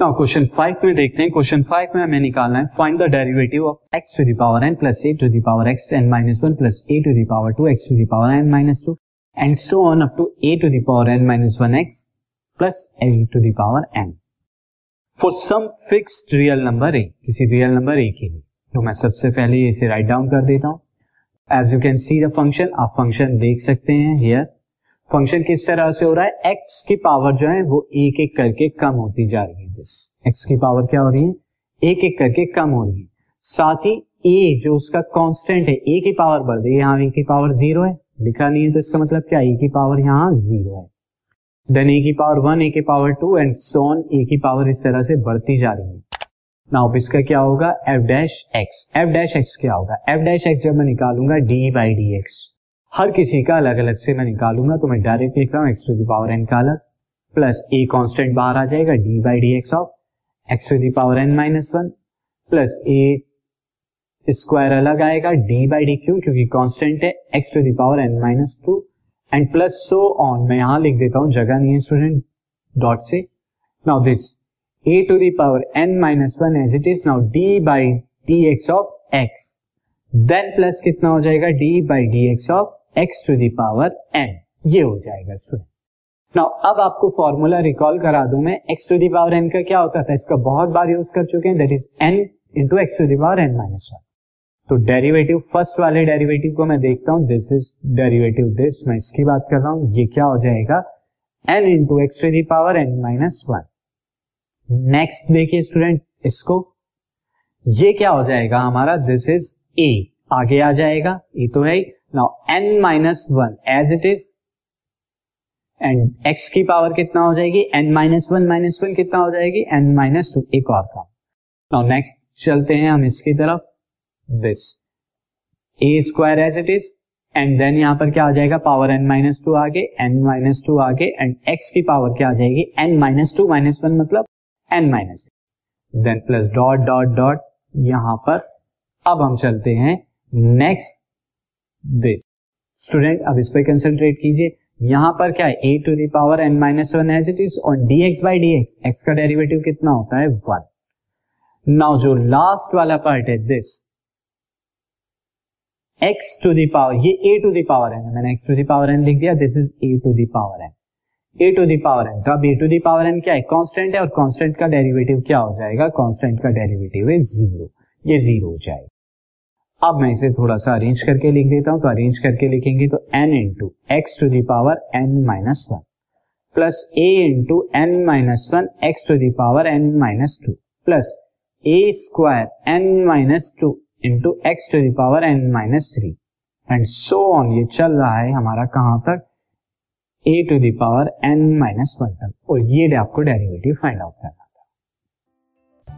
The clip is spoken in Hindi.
नाउ क्वेश्चन फाइव में देखते हैं. क्वेश्चन फाइव में हमें निकालना है. Find the derivative of x to the power n plus a to the power x n minus one plus a to the power two x to the power n minus two and so on up to a to the power n minus one x plus a to the power n for some fixed real number a किसी रियल नंबर ए के लिए. तो मैं सबसे पहले इसे राइट डाउन कर देता हूँ. As you can see the function आप फ़ंक्शन देख सकते हैं हियर फ़ंक्शन किस तरह से हो रहा है? एक्स की पावर जो है, वो एक एक करके कम होती जा रही है दिस एक्स की पावर क्या हो रही है? एक एक करके कम हो रही है. साथ ही ए जो उसका कांस्टेंट है ए की पावर बढ़ रही है. यहाँ ए की पावर ज़ीरो है. लिखा नहीं है तो इसका मतलब क्या? ए की पावर यहाँ ज़ीरो है. देन ए की पावर वन ए की power two and so on a की पावर इस तरह से बढ़ती जा रही है. नाउ इसका क्या होगा? F dash x f dash x क्या होगा? एफ़ डैश एक्स जब मैं निकालूँगा डी बाई डी एक्स हर किसी का अलग अलग से मैं निकालूँगा तो मैं डायरेक्ट लिख रहा हूँ एक्स टू दावर एन का अलग प्लस ए कॉन्स्टेंट बाहर आ जाएगा d by d x of x to the power n minus one plus a square अलग आएगा डी बाई डी क्यू? क्योंकि कांस्टेंट है x to the power n minus two and plus so on मैं यहाँ लिख देता हूँ जगह नहीं है स्टूडेंट डॉट से। Now this a to the power n minus one as it is now d by d x of x then plus कितना हो जाएगा? D by d x of x to the power n ये हो जाएगा स्टूडेंट नाउ अब आपको फॉर्मूला रिकॉल करा दूँ मैं. एक्स टू दावर एन का क्या होता था? इसका बहुत बार यूज़ कर चुके हैं. That is n into x to the power n minus one तो डेरिवेटिव फ़र्स्ट वाले डेरिवेटिव को मैं देखता हूँ. दिस इज़ डेरिवेटिव दिस मैं इसकी बात कर रहा हूँ. ये क्या हो जाएगा? N into x to the power n minus one next देखिए स्टूडेंट इसको. ये क्या हो जाएगा हमारा? दिस इज़ ए आगे आ जाएगा. ए तो है. Now n minus one as it is and x की पावर कितना हो जाएगी? N minus one minus one कितना हो जाएगी? एन माइनस टू एक और काम नाउ नेक्स्ट चलते हैं हम इसकी तरफ़. This a square as it is and then यहाँ पर क्या आ जाएगा? पावर एन माइनस टू आगे एन माइनस टू आगे एंड एक्स की पावर क्या आ जाएगी? N minus two minus one मतलब n minus then plus dot dot dot यहाँ पर. अब हम चलते हैं. नेक्स्ट दिस स्टूडेंट अब इस पर कंसेंट्रेट कीजिए। यहाँ पर क्या है? A to the power n minus one as it is और d x by d x x का डेरिवेटिव कितना होता है? वन नाउ जो लास्ट वाला पार्ट है this x to the power ये a to the power n मैंने x to the power n लिख दिया this is a to the power n a to the power n तो अब ए टू दावर एन क्या है? कांस्टेंट है और कांस्टेंट का डेरिवेटिव क्या हो जाएगा? कांस्टेंट का डेरिवेटिव है ज़ीरो ये ज़ीरो हो जाएगा। अब मैं इसे थोड़ा सा अरेंज करके लिख देता हूँ। तो अरेंज करके लिखेंगे तो n into x to the power n minus one plus a into n minus one x to the power n minus two plus a square n minus two into x to the power n minus three and so on ये चल रहा है हमारा कहाँ तक? A to the power n minus one तक। और ये आपको डेरिवेटिव फाइंड आउट करना